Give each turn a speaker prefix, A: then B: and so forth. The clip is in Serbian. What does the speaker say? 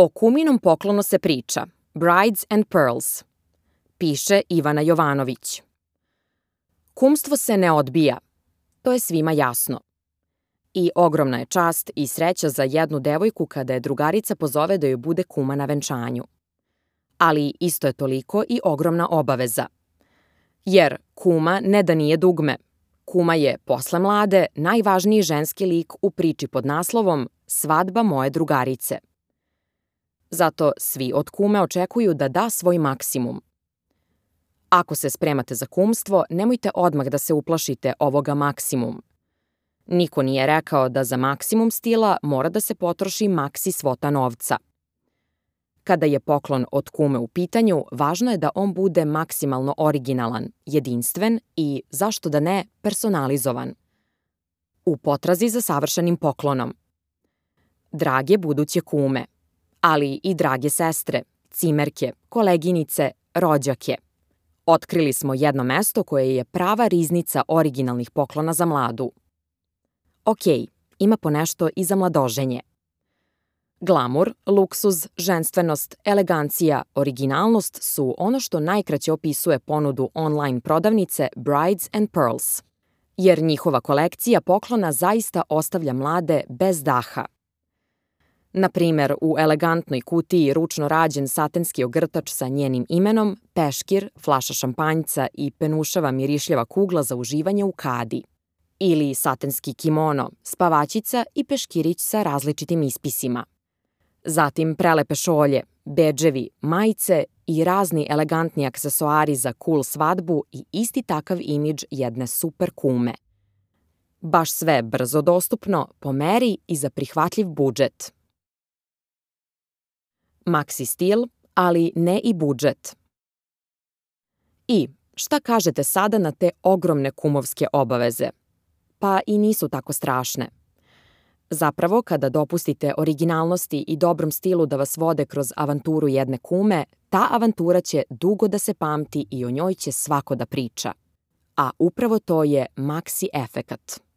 A: O kuminom poklonu se priča. Brides and Pearls. Piše Ivana Jovanović. Kumstvo se ne odbija. To je svima jasno. I ogromna je čast i sreća za jednu devojku kada je drugarica pozove da joj bude kuma na venčanju. Ali isto je toliko i ogromna obaveza. Jer kuma ne da nije dugme. Kuma je, posle mlade, najvažniji ženski lik u priči pod naslovom Svadba moje drugarice. Zato svi od kume očekuju da da svoj maksimum. Ako se spremate za kumstvo, nemojte odmah da se uplašite ovoga maksimum. Niko nije rekao da za maksimum stila mora da se potroši maksi svota novca. Kada je poklon od kume u pitanju, važno je da on bude maksimalno originalan, jedinstven i, zašto da ne, personalizovan. U potrazi za savršenim poklonom. Drage buduće kume – ali i drage sestre, cimerke, koleginice, rođake. Otkrili smo jedno mesto koje je prava riznica originalnih poklona za mladu. Ok, ima ponešto i za mladoženje. Glamur, luksuz, ženstvenost, elegancija, originalnost su ono što najkraće opisuje ponudu online prodavnice Brides and Pearls, jer njihova kolekcija poklona zaista ostavlja mlade bez daha – Na primer, u elegantnoj kutiji ručno rađen satenski ogrtač sa njenim imenom, peškir, flaša šampanjca i penušava mirišljava kugla za uživanje u kadi. Ili satenski kimono, spavačica i peškirić sa različitim ispisima. Zatim prelepe šolje, bedževi, majice i razni elegantni aksesoari za cool svadbu i isti takav imidž jedne super kume. Baš sve brzo dostupno, po meri i za prihvatljiv budžet maxi stil, ali ne i budžet. I šta kažete sada na te ogromne kumovske obaveze? Pa i nisu tako strašne. Zapravo, kada dopustite originalnosti i dobrom stilu da vas vode kroz avanturu jedne kume, ta avantura će dugo da se pamti i o njoj će svako da priča. A upravo to je maxi efekat.